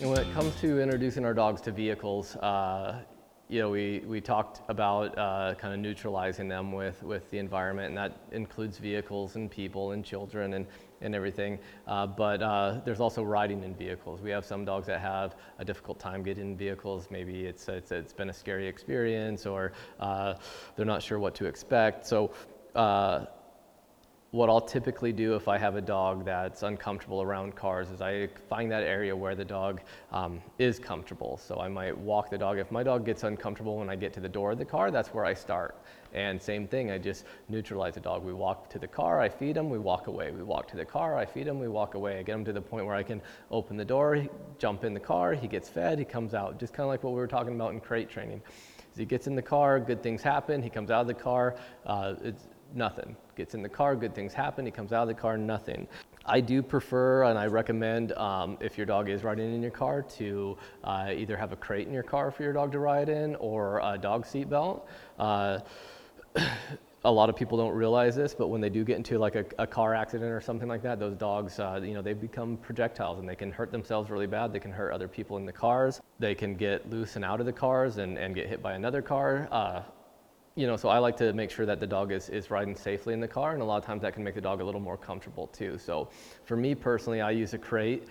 And when it comes to introducing our dogs to vehicles, uh, you know, we, we talked about uh, kind of neutralizing them with, with the environment, and that includes vehicles and people and children and, and everything. Uh, but uh, there's also riding in vehicles. We have some dogs that have a difficult time getting in vehicles. Maybe it's, it's, it's been a scary experience or uh, they're not sure what to expect. So uh, what I'll typically do if I have a dog that's uncomfortable around cars is I find that area where the dog um, is comfortable. So I might walk the dog. If my dog gets uncomfortable when I get to the door of the car, that's where I start. And same thing, I just neutralize the dog. We walk to the car, I feed him, we walk away. We walk to the car, I feed him, we walk away. I get him to the point where I can open the door, jump in the car, he gets fed, he comes out. Just kind of like what we were talking about in crate training. As he gets in the car, good things happen. He comes out of the car, uh, it's nothing. Gets in the car, good things happen. He comes out of the car, nothing. I do prefer and I recommend um, if your dog is riding in your car to uh, either have a crate in your car for your dog to ride in or a dog seat belt. Uh, a lot of people don't realize this, but when they do get into like a, a car accident or something like that, those dogs, uh, you know, they become projectiles and they can hurt themselves really bad. They can hurt other people in the cars. They can get loose and out of the cars and, and get hit by another car. Uh, you know, so I like to make sure that the dog is, is riding safely in the car, and a lot of times that can make the dog a little more comfortable too. So for me personally, I use a crate.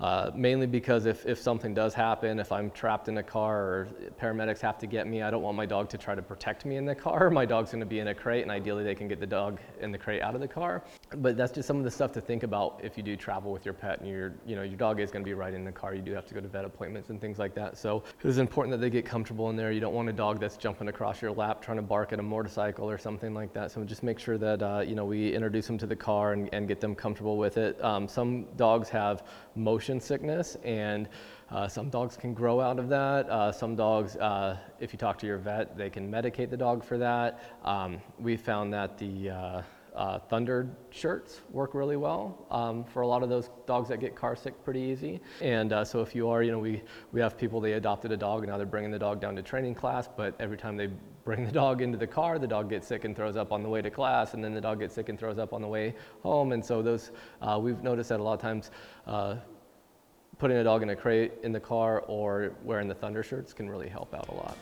Uh, mainly because if, if something does happen, if I'm trapped in a car or paramedics have to get me, I don't want my dog to try to protect me in the car. My dog's going to be in a crate, and ideally they can get the dog in the crate out of the car. But that's just some of the stuff to think about if you do travel with your pet and your, you know, your dog is going to be riding in the car. You do have to go to vet appointments and things like that. So it is important that they get comfortable in there. You don't want a dog that's jumping across your lap trying to bark at a motorcycle or something like that. So just make sure that uh, you know we introduce them to the car and, and get them comfortable with it. Um, some dogs have motion sickness, and uh, some dogs can grow out of that. Uh, some dogs, uh, if you talk to your vet, they can medicate the dog for that. Um, we found that the uh, uh, Thunder shirts work really well um, for a lot of those dogs that get car sick pretty easy. And uh, so if you are, you know, we, we have people, they adopted a dog and now they're bringing the dog down to training class, but every time they bring the dog into the car, the dog gets sick and throws up on the way to class, and then the dog gets sick and throws up on the way home. And so those, uh, we've noticed that a lot of times uh, putting a dog in a crate in the car or wearing the ThunderShirts can really help out a lot.